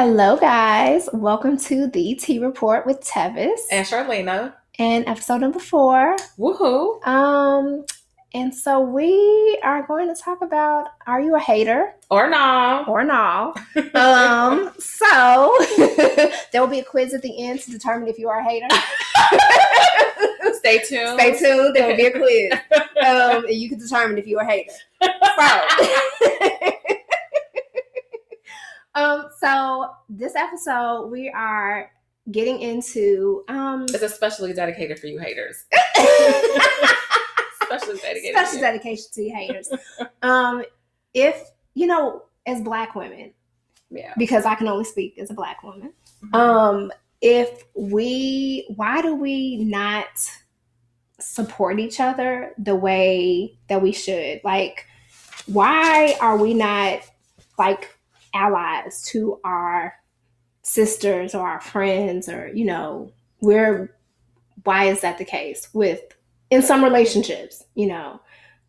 Hello, guys. Welcome to the Tea Report with Tevis and Charlena. And episode number four. Woohoo! Um, and so we are going to talk about are you a hater or no or no? um, so there will be a quiz at the end to determine if you are a hater. Stay tuned. Stay tuned. There will be a quiz, um, and you can determine if you're a hater. So. Um, so this episode we are getting into um It's especially dedicated for you haters. especially dedicated. Special dedication to you haters. um if you know, as black women, yeah. Because I can only speak as a black woman. Mm-hmm. Um if we why do we not support each other the way that we should? Like why are we not like allies to our sisters or our friends or you know we're why is that the case with in some relationships you know?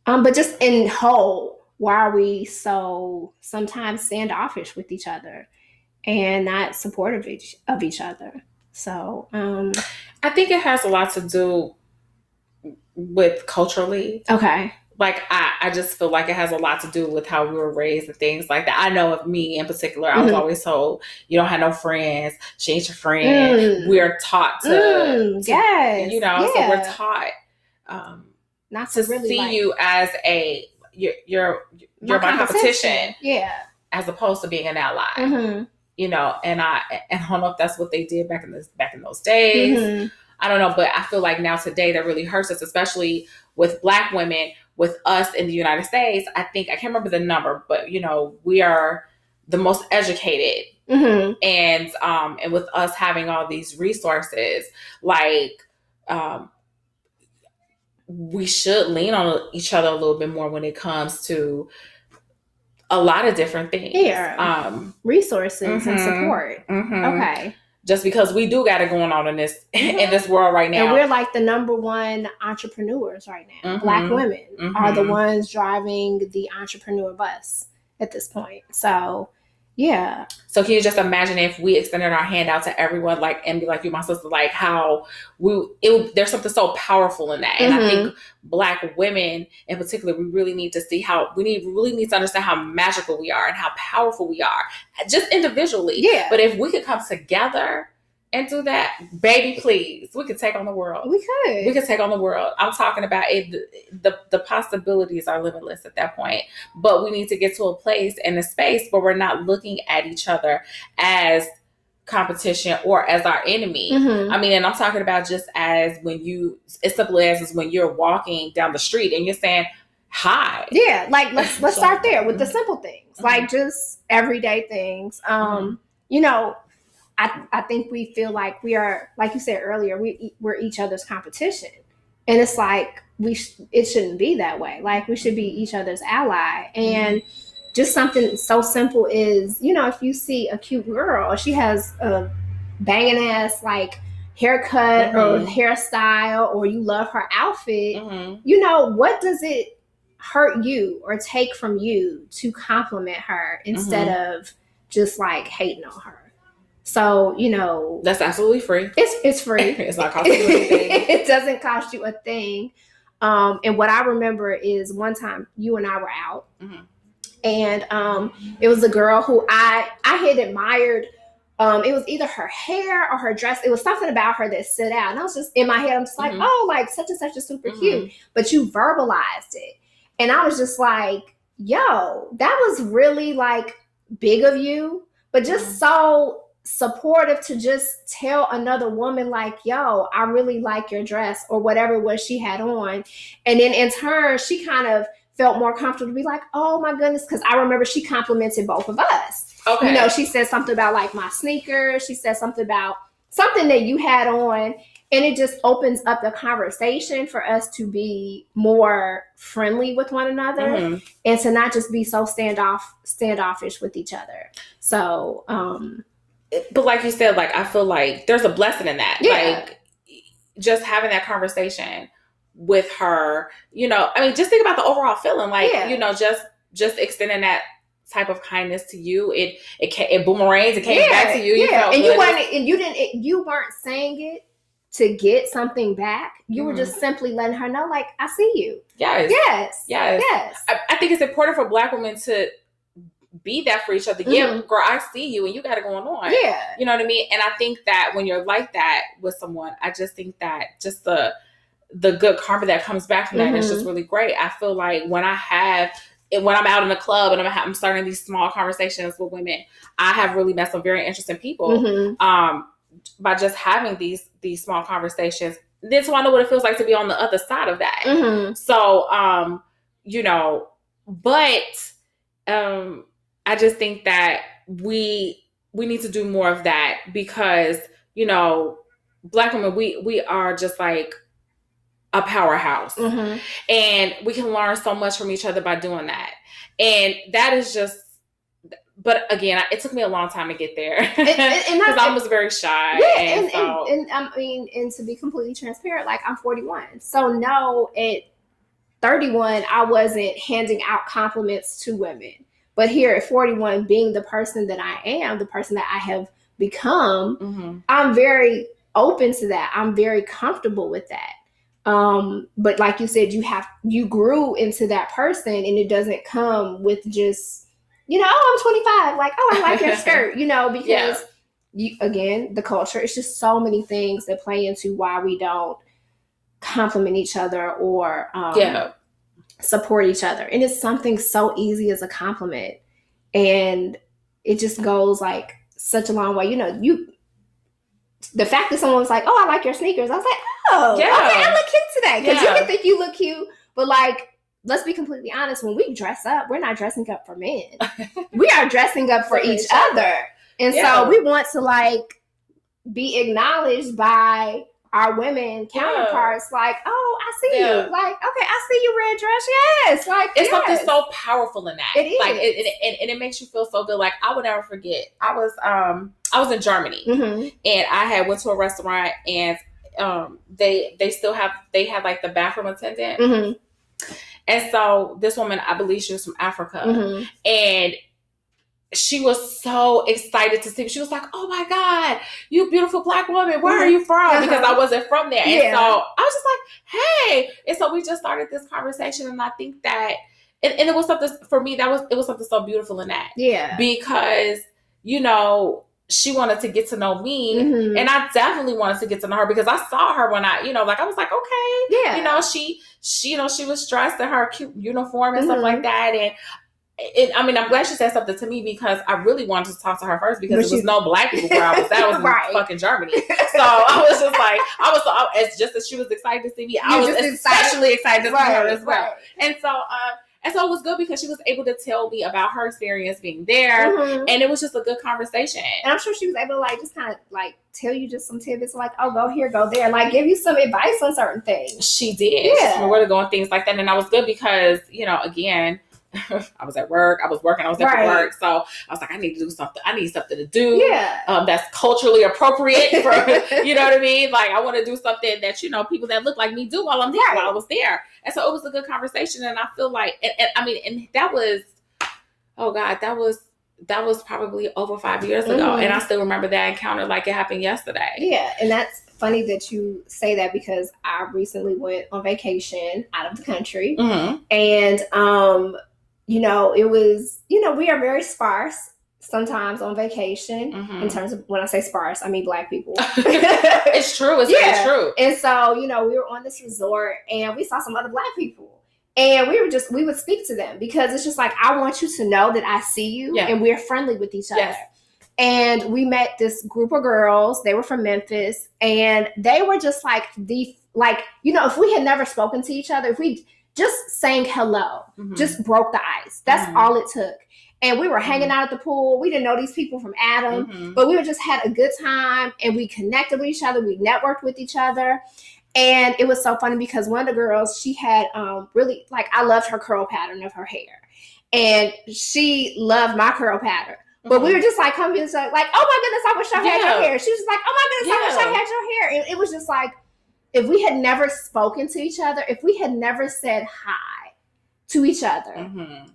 Um but just in whole why are we so sometimes standoffish with each other and not supportive of each, of each other? So um i think it has a lot to do with culturally okay like I, I just feel like it has a lot to do with how we were raised and things like that. I know of me in particular, I was mm-hmm. always told you don't have no friends, she ain't your friend. Mm. We're taught to, mm, to yes, you know, yeah. so we're taught um, not to, to really see like, you as a you're you're, you're my, competition. yeah, as opposed to being an ally. Mm-hmm. You know, and I and I don't know if that's what they did back in this back in those days. Mm-hmm. I don't know, but I feel like now today that really hurts us, especially with black women with us in the United States, I think I can't remember the number, but you know, we are the most educated. Mm-hmm. And um and with us having all these resources, like um we should lean on each other a little bit more when it comes to a lot of different things. Yeah. Um resources mm-hmm, and support. Mm-hmm. Okay just because we do got it going on in this mm-hmm. in this world right now. And we're like the number one entrepreneurs right now. Mm-hmm. Black women mm-hmm. are the ones driving the entrepreneur bus at this point. So yeah. So can you just imagine if we extended our hand out to everyone, like and be like you, my sister, like how we it, there's something so powerful in that, and mm-hmm. I think Black women in particular, we really need to see how we need really need to understand how magical we are and how powerful we are, just individually. Yeah. But if we could come together and do that, baby, please. We could take on the world. We could. We could take on the world. I'm talking about it. The, the possibilities are limitless at that point. But we need to get to a place and a space where we're not looking at each other as competition or as our enemy. Mm-hmm. I mean, and I'm talking about just as when you, as simple as is when you're walking down the street and you're saying, hi. Yeah, like let's let's start there with the simple things, mm-hmm. like just everyday things. Um, mm-hmm. you know, I, I think we feel like we are, like you said earlier, we we're each other's competition, and it's like we sh- it shouldn't be that way. Like we should be each other's ally, and just something so simple is you know if you see a cute girl, she has a banging ass like haircut mm-hmm. or hairstyle, or you love her outfit, mm-hmm. you know what does it hurt you or take from you to compliment her instead mm-hmm. of just like hating on her. So you know that's absolutely free. It's it's free. it's not costing you anything. it doesn't cost you a thing. Um, and what I remember is one time you and I were out, mm-hmm. and um, it was a girl who I I had admired. Um, it was either her hair or her dress. It was something about her that stood out, and I was just in my head. I'm just like, mm-hmm. oh, like such and such is super mm-hmm. cute. But you verbalized it, and I was just like, yo, that was really like big of you, but just mm-hmm. so supportive to just tell another woman like yo i really like your dress or whatever it was she had on. And then in turn she kind of felt more comfortable to be like oh my goodness because i remember she complimented both of us. Okay. you know she said something about like my sneakers. She said something about something that you had on. And it just opens up the conversation for us to be more friendly with one another mm-hmm. and to not just be so standoff standoffish with each other. So um but like you said, like I feel like there's a blessing in that. Yeah. Like just having that conversation with her, you know, I mean, just think about the overall feeling. Like, yeah. you know, just just extending that type of kindness to you, it it it boomerangs. It came yeah, back to you. you yeah, and you weren't and you didn't it, you weren't saying it to get something back. You mm-hmm. were just simply letting her know, like, I see you. Yes. Yes. Yes. Yes. I, I think it's important for Black women to be that for each other. Mm-hmm. Yeah, girl, I see you and you got it going on. Yeah. You know what I mean? And I think that when you're like that with someone, I just think that just the the good karma that comes back from that mm-hmm. is just really great. I feel like when I have when I'm out in the club and I'm, I'm starting these small conversations with women, I have really met some very interesting people mm-hmm. um, by just having these these small conversations. Then so I know what it feels like to be on the other side of that. Mm-hmm. So, um, you know, but um, I just think that we we need to do more of that because you know, black women we we are just like a powerhouse. Mm-hmm. And we can learn so much from each other by doing that. And that is just but again, it took me a long time to get there because I was very shy. Yeah, and, and, so. and, and, I mean, and to be completely transparent, like I'm 41, so no, at 31, I wasn't handing out compliments to women. But here at 41, being the person that I am, the person that I have become, mm-hmm. I'm very open to that. I'm very comfortable with that. Um, but like you said, you have you grew into that person and it doesn't come with just, you know, oh, I'm 25, like, oh, I like your skirt, you know, because yeah. you again, the culture, it's just so many things that play into why we don't compliment each other or um, yeah. Support each other. And it's something so easy as a compliment. And it just goes like such a long way. You know, you the fact that someone was like, "Oh, I like your sneakers," I was like, "Oh, yeah. okay, I look cute today." Because yeah. you can think you look cute, but like, let's be completely honest. When we dress up, we're not dressing up for men. we are dressing up for, for each, other, and yeah. so we want to like be acknowledged by our women counterparts yeah. like, oh, I see yeah. you. Like, okay, I see you red dress. Yes. Like it's yes. something so powerful in that. It is. Like it, it, it, and it makes you feel so good. Like I would never forget. I was um I was in Germany mm-hmm. and I had went to a restaurant and um they they still have they had like the bathroom attendant. Mm-hmm. And so this woman, I believe she was from Africa. Mm-hmm. And she was so excited to see me. She was like, "Oh my god, you beautiful black woman! Where are you from?" Uh-huh. Because I wasn't from there, yeah. and so I was just like, "Hey!" And so we just started this conversation, and I think that, and, and it was something for me that was it was something so beautiful in that, yeah, because you know she wanted to get to know me mm-hmm. and I definitely wanted to get to know her because I saw her when I, you know, like I was like, okay, yeah, you know, she, she, you know, she was dressed in her cute uniform and mm-hmm. stuff like that. And it, I mean, I'm glad she said something to me because I really wanted to talk to her first because there was no black people where I was. That was right. in fucking Germany. So I was just like, I was so, as just as she was excited to see me, I was especially excited, to right, see her as well. Right. And so, uh, and so it was good because she was able to tell me about her experience being there, mm-hmm. and it was just a good conversation. And I'm sure she was able to like just kind of like tell you just some tidbits, like, oh, go here, go there, like give you some advice on certain things. She did. Yeah, we were going things like that, and I was good because you know, again I was at work. I was working. I was at work. So I was like, I need to do something. I need something to do. Yeah. Um, that's culturally appropriate for you know what I mean. Like I want to do something that you know people that look like me do while I'm there. Right. While I was there, and so it was a good conversation. And I feel like, and, and I mean, and that was, oh God, that was that was probably over five years ago, mm-hmm. and I still remember that encounter like it happened yesterday. Yeah, and that's funny that you say that because I recently went on vacation out of the country, mm-hmm. and um you know, it was, you know, we are very sparse sometimes on vacation mm-hmm. in terms of when I say sparse, I mean black people. it's true. It's yeah. true. And so, you know, we were on this resort and we saw some other black people. And we were just we would speak to them because it's just like I want you to know that I see you yeah. and we're friendly with each other. Yes. And we met this group of girls. They were from Memphis and they were just like the like, you know, if we had never spoken to each other, if we just saying hello mm-hmm. just broke the ice. That's mm-hmm. all it took. And we were hanging out at the pool. We didn't know these people from Adam, mm-hmm. but we were just had a good time and we connected with each other. We networked with each other. And it was so funny because one of the girls, she had um, really like I loved her curl pattern of her hair. And she loved my curl pattern. But we mm-hmm. were just like coming like, like, oh my goodness, I wish I had yeah. your hair. She was like, oh my goodness, yeah. I wish I had your hair. And it was just like if we had never spoken to each other, if we had never said hi to each other, mm-hmm.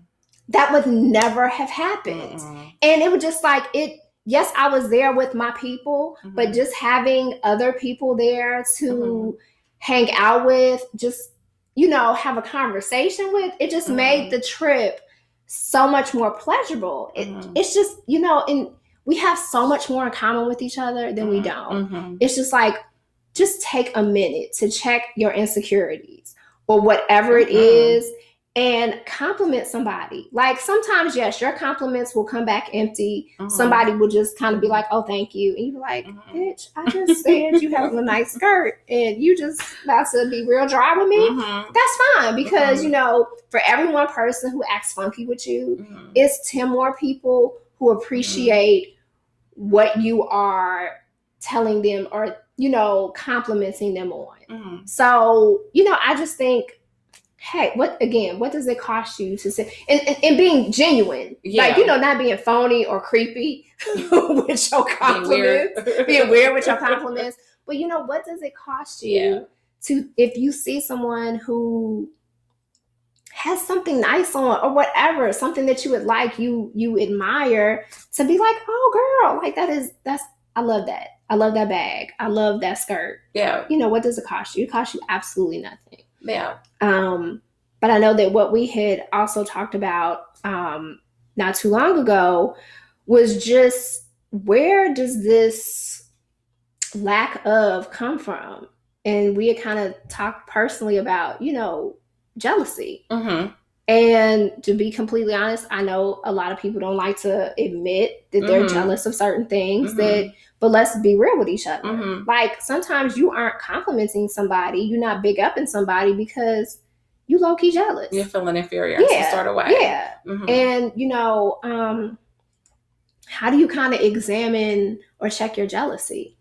that would never have happened. Mm-mm. And it was just like it yes, I was there with my people, but Mhm. just having other people there to Mhm. hang out with, just you know, have a conversation with, it just Mhm. made the trip so much more pleasurable. It, Mhm. It's just, you know, and we have so much more in common with each other than we don't. It's just like, just take a minute to check your insecurities or whatever it Mhm. is and compliment somebody. Like sometimes, yes, your compliments will come back empty. Mhm. Somebody will just kind of be like, oh, thank you. And you're like, Mhm. bitch, I just said you have a nice skirt and you just about to be real dry with me. That's fine because, you know, for every one person who acts funky with you, it's 10 more people who appreciate what you are telling them or, you know, complimenting them on. Mhm. So, you know, I just think, hey, what again, what does it cost you to say and, and, and being genuine? Yeah. Like, you know, not being phony or creepy with your Being compliments, weird. being weird with your compliments. But you know, what does it cost you Yeah. to if you see someone who has something nice on or whatever, something that you would like, you you admire, to be like, oh girl, like that is that's I love that. I love that bag. I love that skirt. Yeah. You know, what does it cost you? It costs you absolutely nothing. Yeah. Um, but I know that what we had also talked about um, not too long ago was just where does this lack of come from? And we had kind of talked personally about, you know, jealousy. hmm And to be completely honest, I know a lot of people don't like to admit that they're Mhm. jealous of certain things Mhm. that but let's be real with each other. Mhm. Like sometimes you aren't complimenting somebody, you're not big up in somebody because you low key jealous. You're feeling inferior Yeah. sort of way. Yeah. Mhm. And you know, um, how do you kind of examine or check your jealousy?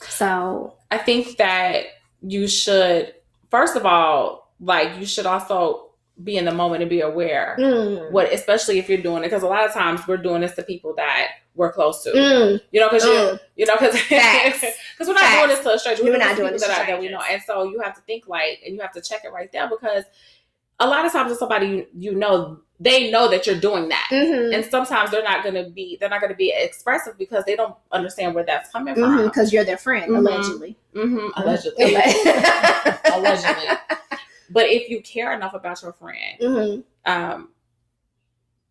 So I think that you should, first of all, like you should also be in the moment and be aware mm, what, especially if you're doing it, because a lot of times we're doing this to people that we're close to. mm, You know, because you, mm. you know, because Facts. we're not doing this to a stranger. We're We're, not doing this to to that, that we know, and so you have to think like, and you have to check it right there because a lot of times it's somebody you, you know they know that you're doing that. Mhm. And sometimes they're not gonna be they're not gonna be expressive because they don't understand where that's coming from. because you're their friend, Mhm. allegedly. hmm Allegedly. Allegedly. But if you care enough about your friend, hmm um,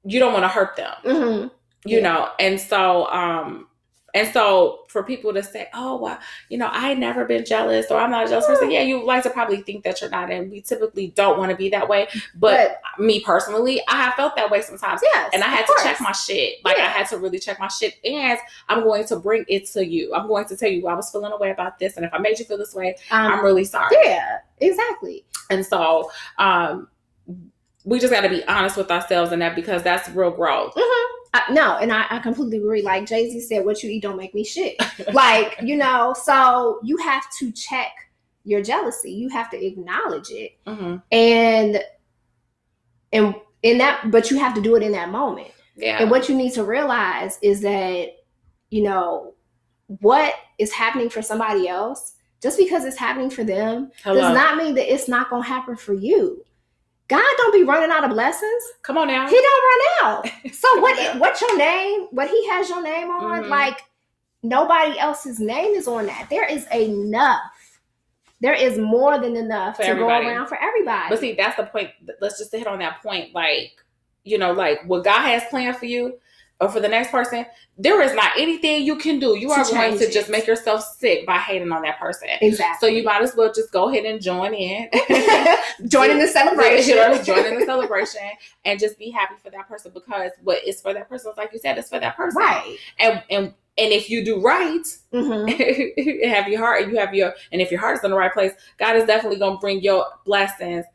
you don't want to hurt them, hmm you Yeah. know. And so, um, and so for people to say, "Oh, well, you know, I never been jealous, or I'm not a jealous person," yeah, you like to probably think that you're not, and we typically don't want to be that way. But, me personally, I have felt that way sometimes. yes, And I had to course. check my shit. Like Yeah. I had to really check my shit. And I'm going to bring it to you. I'm going to tell you I was feeling a way about this. And if I made you feel this way, Um, I'm really sorry. yeah, exactly. And so um we just gotta be honest with ourselves in that because that's real growth. Uh, no, and I, I completely agree. Like Jay Z said, "What you eat don't make me shit." like you know, so you have to check your jealousy. You have to acknowledge it, hmm and and in that, but you have to do it in that moment. Yeah. And what you need to realize is that you know what is happening for somebody else. Just because it's happening for them Hello. does not mean that it's not gonna happen for you. God don't be running out of blessings. Come on now. He don't run out. So what? What's your name? What he has your name on? Mhm. Like nobody else's name is on that. There is enough. There is more than enough For to everybody. go around for everybody. But see, that's the point. Let's just hit on that point. Like, you know, like what God has planned for you or for the next person, there is not anything you can do. You To are going to it. just make yourself sick by hating on that person. Exactly. So you might as well just go ahead and join in. join in the celebration. Join in the celebration and just be happy for that person because what is for that person, is like you said, it's for that person. right. And and and if you do right hmm have your heart you have your and if your heart is in the right place, God is definitely gonna bring your blessings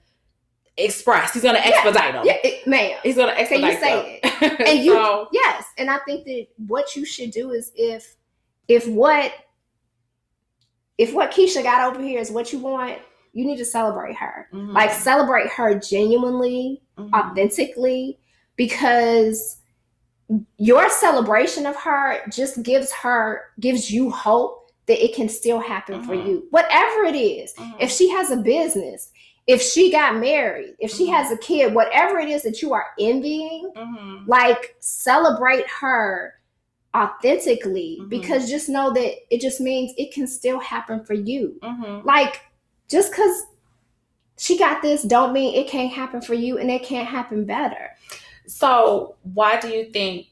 express. He's gonna Yeah. expedite them. Yeah, it, ma'am. He's gonna Can you expedite say them. it? And you, So, yes, and I think that what you should do is if if what if what Keisha got over here is what you want, you need to celebrate her. mhm, Like celebrate her genuinely, mhm, authentically, because your celebration of her just gives her gives you hope that it can still happen for Mhm. you. Whatever it is. mhm. If she has a business if she got married, if she mm-hmm. has a kid, whatever it is that you are envying, mm-hmm. like celebrate her authentically mm-hmm. because just know that it just means it can still happen for you. Mm-hmm. Like just because she got this don't mean it can't happen for you and it can't happen better. So why do you think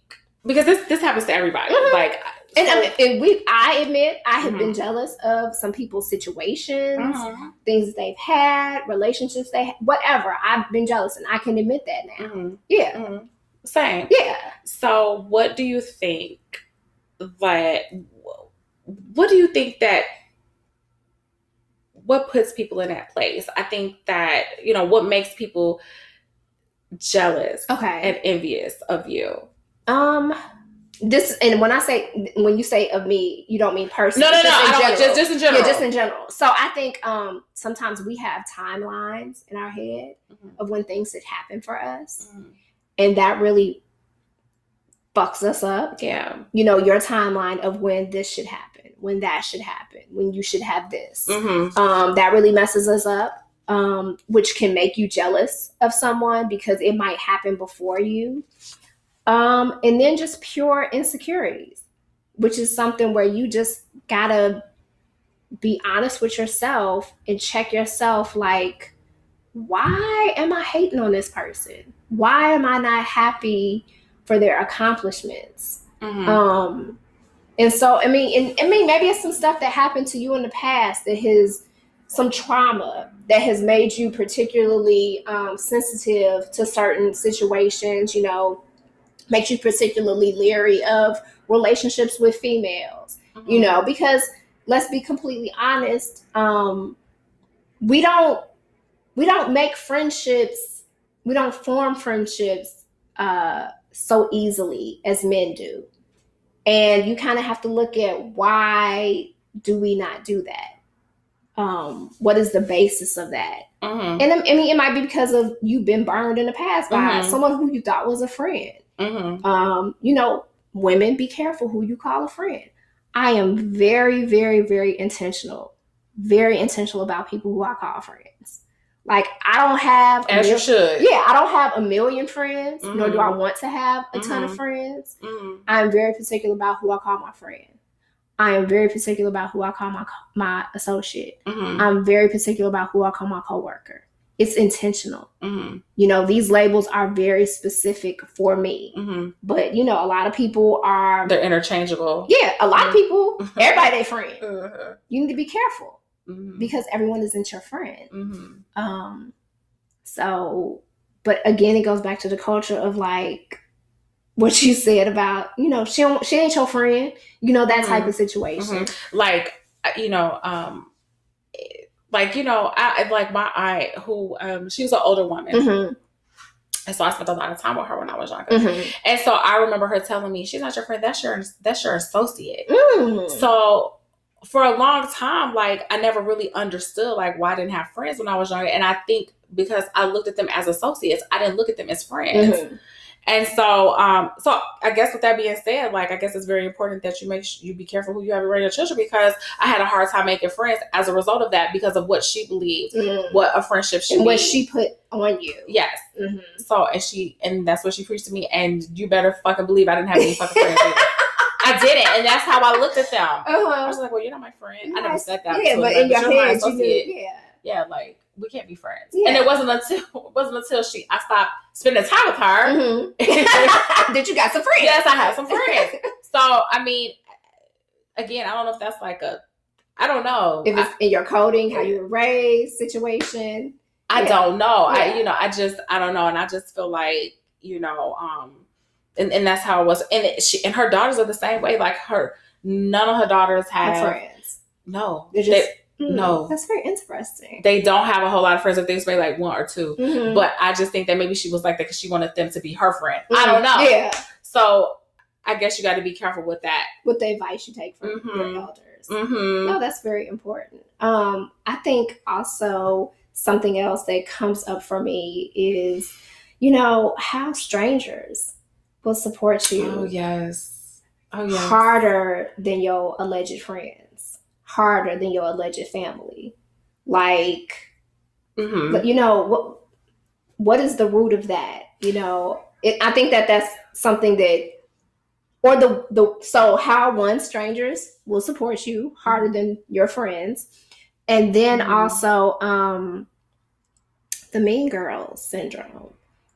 because this this happens to everybody. Mm-hmm. Like and, I mean, and we, I admit, I have mm-hmm. been jealous of some people's situations, mm-hmm. things they've had, relationships they, have whatever. I've been jealous, and I can admit that now. Mm-hmm. Yeah, mm-hmm. same. Yeah. So, what do you think that? What do you think that? What puts people in that place? I think that you know what makes people jealous, okay, and envious of you. Um this and when I say when you say of me, you don't mean person. No, no, no. I don't, just just in general. Yeah, just in general. So I think um sometimes we have timelines in our head mm-hmm. of when things should happen for us, mm-hmm. and that really fucks us up. Yeah. You know your timeline of when this should happen, when that should happen, when you should have this. Mm-hmm. Um, that really messes us up. Um, which can make you jealous of someone because it might happen before you. Um, and then just pure insecurities, which is something where you just gotta be honest with yourself and check yourself like, why am I hating on this person? Why am I not happy for their accomplishments? Mm-hmm. Um, and so, I mean, and, I mean, maybe it's some stuff that happened to you in the past that has some trauma that has made you particularly um, sensitive to certain situations. You know, makes you particularly leery of relationships with females mm-hmm. you know because let's be completely honest um we don't we don't make friendships we don't form friendships uh so easily as men do and you kind of have to look at why do we not do that um what is the basis of that mm-hmm. and i mean it might be because of you've been burned in the past by mm-hmm. someone who you thought was a friend Mm-hmm. Um, you know, women, be careful who you call a friend. I am very, very, very intentional, very intentional about people who I call friends. Like I don't have as mil- you should. Yeah, I don't have a million friends, mm-hmm. nor do I mm-hmm. want to have a mm-hmm. ton of mm-hmm. friends. Mm-hmm. I am very particular about who I call my friend. I am very particular about who I call my my associate. I'm very particular about who I call my coworker it's intentional. Mm-hmm. You know, these labels are very specific for me. Mm-hmm. But you know, a lot of people are they're interchangeable. Yeah, a lot mm-hmm. of people, everybody they friend. Uh-huh. You need to be careful mm-hmm. because everyone isn't your friend. Mm-hmm. Um, so, but again, it goes back to the culture of like what you said about you know she she ain't your friend. You know that type mm-hmm. of situation. Like uh, you know, um, like you know, I like my aunt who um she was an older woman. Mm-hmm. And so I spent a lot of time with her when I was younger. Mm-hmm. And so I remember her telling me, "She's not your friend. That's your that's your associate." Mm. So for a long time, like I never really understood like why I didn't have friends when I was younger. And I think because I looked at them as associates, I didn't look at them as friends. Mm-hmm. And so, um, so I guess with that being said, like I guess it's very important that you make you be careful who you have around your children because I had a hard time making friends as a result of that because of what she believed, mm-hmm. what a friendship should and what she put on you. Yes. Mm-hmm. So and she and that's what she preached to me. And you better fucking believe I didn't have any fucking friends. I didn't, and that's how I looked at them. Uh-huh. I was like, "Well, you're not my friend." I never said that. Yeah, but in your head, you knew, yeah, yeah, like we can't be friends. Yeah. And it wasn't until it wasn't until she I stopped spending time with her mm-hmm. that you got some friends. Yes, I have some friends. so I mean, again, I don't know if that's like a I don't know if it's I, in your coding, how you were raised, situation. I yeah. don't know. Yeah. I you know I just I don't know, and I just feel like you know um and, and that's how it was. And it, she and her daughters are the same way. Like her, none of her daughters have friends. No, they're just. They, no, that's very interesting. They don't have a whole lot of friends. If they say like one or 2 mm-hmm. but I just think that maybe she was like that because she wanted them to be her friend. Mm-hmm. I don't know. Yeah. So I guess you got to be careful with that. With the advice you take from mm-hmm. your elders. Mm-hmm. No, that's very important. Um, I think also something else that comes up for me is, you know, how strangers will support you. Oh yes. Oh yes. Harder than your alleged friends harder than your alleged family. Like, Mm-hmm. You know what? What is the root of that? You know, it, I think that that's something that, or the the so how one strangers will support you harder than your friends, and then mm-hmm. also um, the mean girls syndrome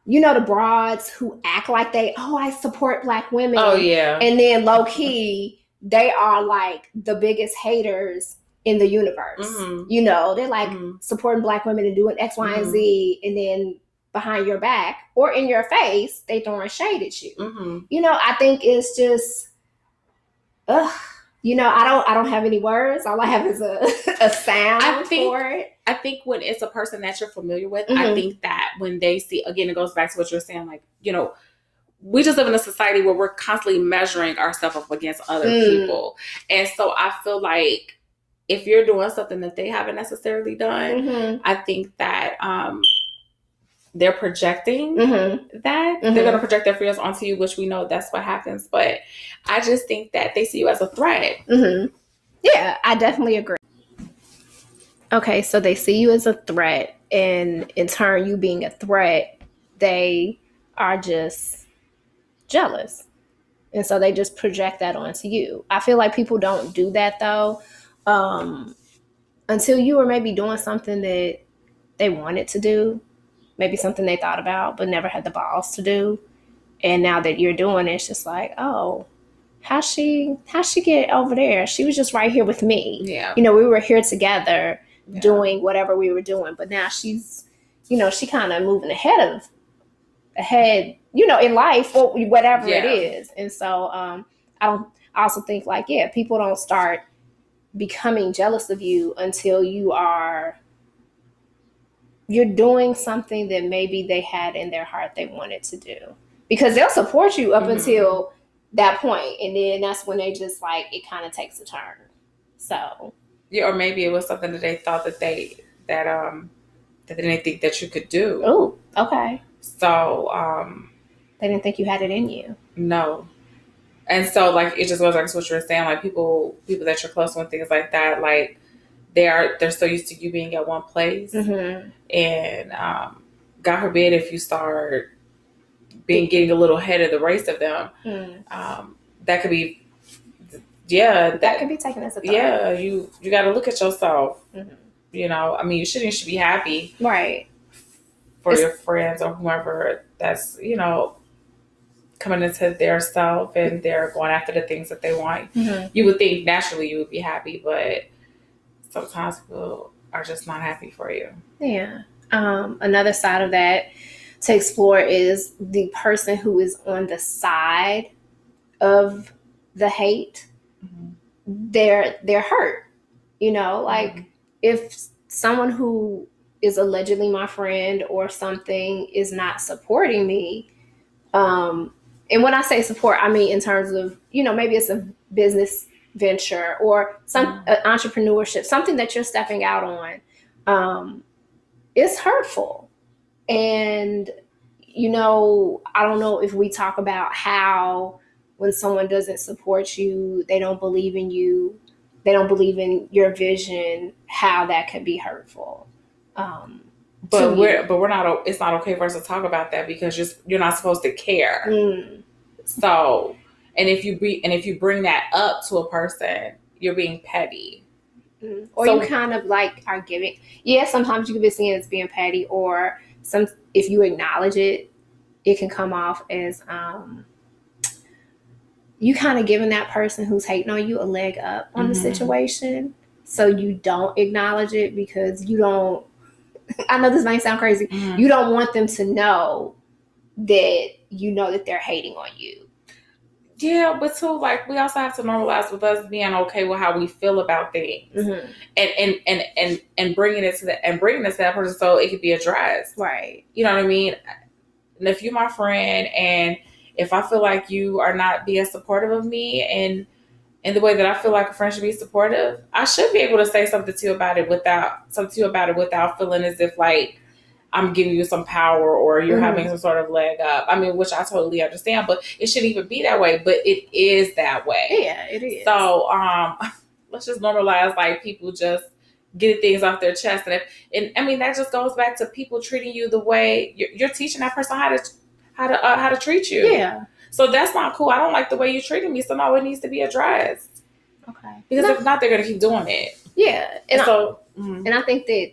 you know the broads who act like they oh I support black women. Oh yeah. And then low key they are like the biggest haters in the universe. Mm-hmm. You know, they're like mm-hmm. supporting black women and doing X, Y, mm-hmm. and Z, and then behind your back or in your face, they throwing shade at you. Mm-hmm. You know, I think it's just ugh you know, I don't I don't have any words. All I have is a, a sound I think, for it. I think when it's a person that you're familiar with, mm-hmm. I think that when they see again, it goes back to what you're saying, like, you know, we just live in a society where we're constantly measuring ourselves up against other mm. people. And so I feel like if you're doing something that they haven't necessarily done, mm-hmm. I think that um they're projecting mm-hmm. that mm-hmm. they're going to project their fears onto you which we know that's what happens but i just think that they see you as a threat mm-hmm. yeah i definitely agree okay so they see you as a threat and in turn you being a threat they are just jealous and so they just project that onto you i feel like people don't do that though um, until you were maybe doing something that they wanted to do maybe something they thought about but never had the balls to do. And now that you're doing it, it's just like, oh, how she how she get over there? She was just right here with me. Yeah. You know, we were here together yeah. doing whatever we were doing, but now she's, you know, she kind of moving ahead of ahead, you know, in life or whatever yeah. it is. And so um I don't I also think like, yeah, people don't start becoming jealous of you until you are you're doing something that maybe they had in their heart they wanted to do because they'll support you up mm-hmm. until that point and then that's when they just like it kind of takes a turn so yeah or maybe it was something that they thought that they that um that they didn't think that you could do oh okay so um they didn't think you had it in you no and so like it just goes back to what you were saying like people people that you're close with things like that like they are they're so used to you being at one place mm-hmm. and um, god forbid if you start being getting a little ahead of the race of them mm. um, that could be yeah that, that could be taken as a thought. yeah you you got to look at yourself mm-hmm. you know i mean you shouldn't should be happy right for it's, your friends or whoever that's you know coming into their self and they're going after the things that they want mm-hmm. you would think naturally you would be happy but sometimes people are just not happy for you. Yeah. Um, another side of that to explore is the person who is on the side of the hate. Mm-hmm. They're they're hurt. You know, like mm-hmm. if someone who is allegedly my friend or something is not supporting me, um, and when I say support, I mean in terms of you know maybe it's a business venture or some mm-hmm. uh, entrepreneurship, something that you're stepping out on, um, it's hurtful. And, you know, I don't know if we talk about how when someone doesn't support you, they don't believe in you, they don't believe in your vision, how that can be hurtful. Um, but we're but we're not. It's not okay for us to talk about that because you're you're not supposed to care. Mm. So and if you be and if you bring that up to a person, you're being petty. Mm-hmm. Or so, you kind of like are giving. Yeah, sometimes you can be seen as being petty, or some if you acknowledge it, it can come off as um you kind of giving that person who's hating on you a leg up on mm-hmm. the situation. So you don't acknowledge it because you don't. I know this might sound crazy. Mm-hmm. You don't want them to know that you know that they're hating on you yeah, but too, like we also have to normalize with us being okay with how we feel about things, mm-hmm. and and and and and bringing it to the and bringing it to that person so it could be addressed. Right. You know what I mean? And if you're my friend, and if I feel like you are not being supportive of me, and in the way that I feel like a friend should be supportive, I should be able to say something to you about it without something to you about it without feeling as if like I'm giving you some power or you're mm-hmm. having some sort of leg up. I mean, which I totally understand, but it shouldn't even be that way, but it is that way. Yeah, it is. So, um, let's just normalize like people just getting things off their chest. And if, and I mean, that just goes back to people treating you the way you're, you're teaching that person how to, how to, uh, how to treat you. Yeah. So that's not cool. I don't like the way you treated me. So now it needs to be addressed. Okay. Because No. if not, they're gonna keep doing it. Yeah. And I, so mm, and I think that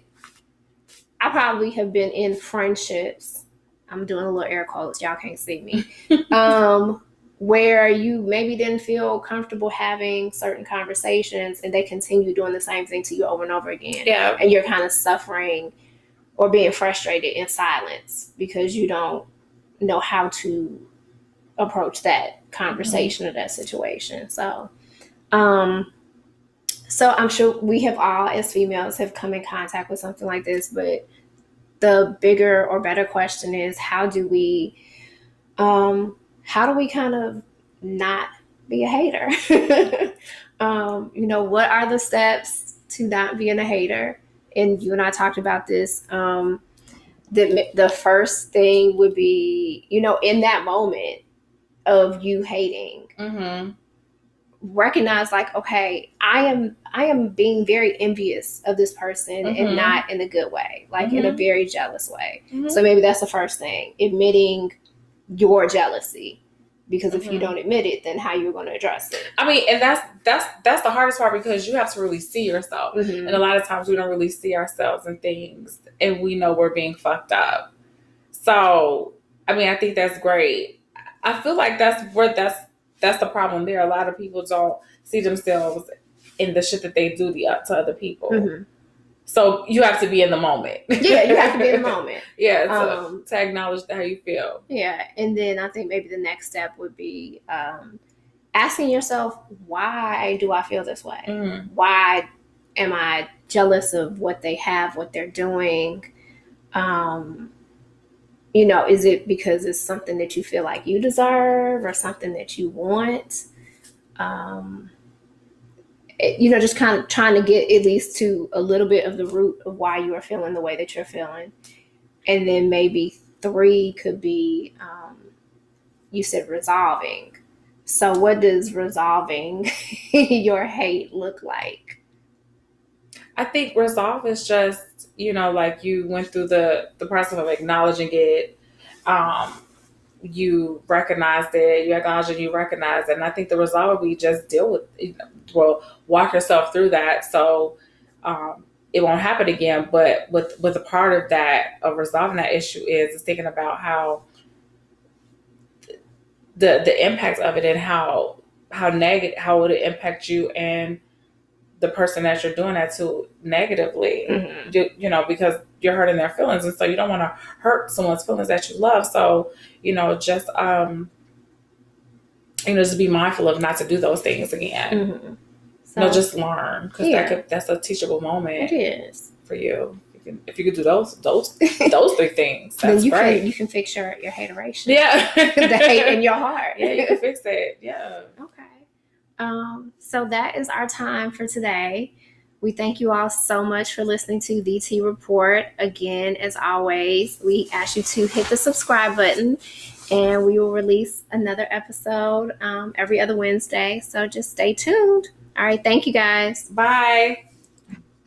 I probably have been in friendships. I'm doing a little air quotes. Y'all can't see me. um, where you maybe didn't feel comfortable having certain conversations, and they continue doing the same thing to you over and over again. yeah, and you're kind of suffering or being frustrated in silence because you don't know how to approach that conversation or that situation. So, um, so I'm sure we have all, as females, have come in contact with something like this. But the bigger or better question is, how do we, um, how do we kind of not be a hater? um, you know, what are the steps to not being a hater? And you and I talked about this. Um, the the first thing would be, you know, in that moment of you hating, mm-hmm. recognize like, okay, I am I am being very envious of this person Mhm. and not in a good way, like in a Mhm. very jealous way. Mhm. So maybe that's the first thing, admitting your jealousy. Because if you Mhm. don't admit it, then how you're going to address it? I mean, and that's that's that's the hardest part because you have to really see yourself. And a lot of times we don't really see ourselves in things and we know we're being fucked up. So, I mean, I think that's great. I feel like that's where that's that's the problem there. A lot of people don't see themselves in the shit that they do the, to other people. Mhm. So you have to be in the moment. Yeah, you have to be in the moment. yeah, to, Um, to acknowledge how you feel. Yeah, and then I think maybe the next step would be um, asking yourself, why do I feel this way? Mm. Why am I jealous of what they have, what they're doing? Um, you know, is it because it's something that you feel like you deserve or something that you want? Um, it- you know, just kind of trying to get at least to a little bit of the root of why you are feeling the way that you're feeling. And then maybe three could be, um, you said resolving. So, what does resolving your hate look like? I think resolve is just, you know, like you went through the the process of acknowledging it. Um, you recognized it, you acknowledge it, you recognize it. And I think the resolve would be just deal with you know, well, walk yourself through that so um it won't happen again. But with with a part of that of resolving that issue is is thinking about how the the impact of it and how how negative how would it impact you and the person that you're doing that to negatively Mhm. you, you know because you're hurting their feelings and so you don't want to hurt someone's feelings that you love so you know just um you know just be mindful of not to do those things again Mhm. So, no just learn because Yeah. that could that's a teachable moment it is. for you you can, if you could do those those those three things then that's you great can you can fix your your hateration. yeah the hate in your heart. yeah you can fix it yeah Okay. Um, so that is our time for today. We thank you all so much for listening to the T Report. Again, as always, we ask you to hit the subscribe button and we will release another episode um, every other Wednesday. So just stay tuned. All right. Thank you guys. bye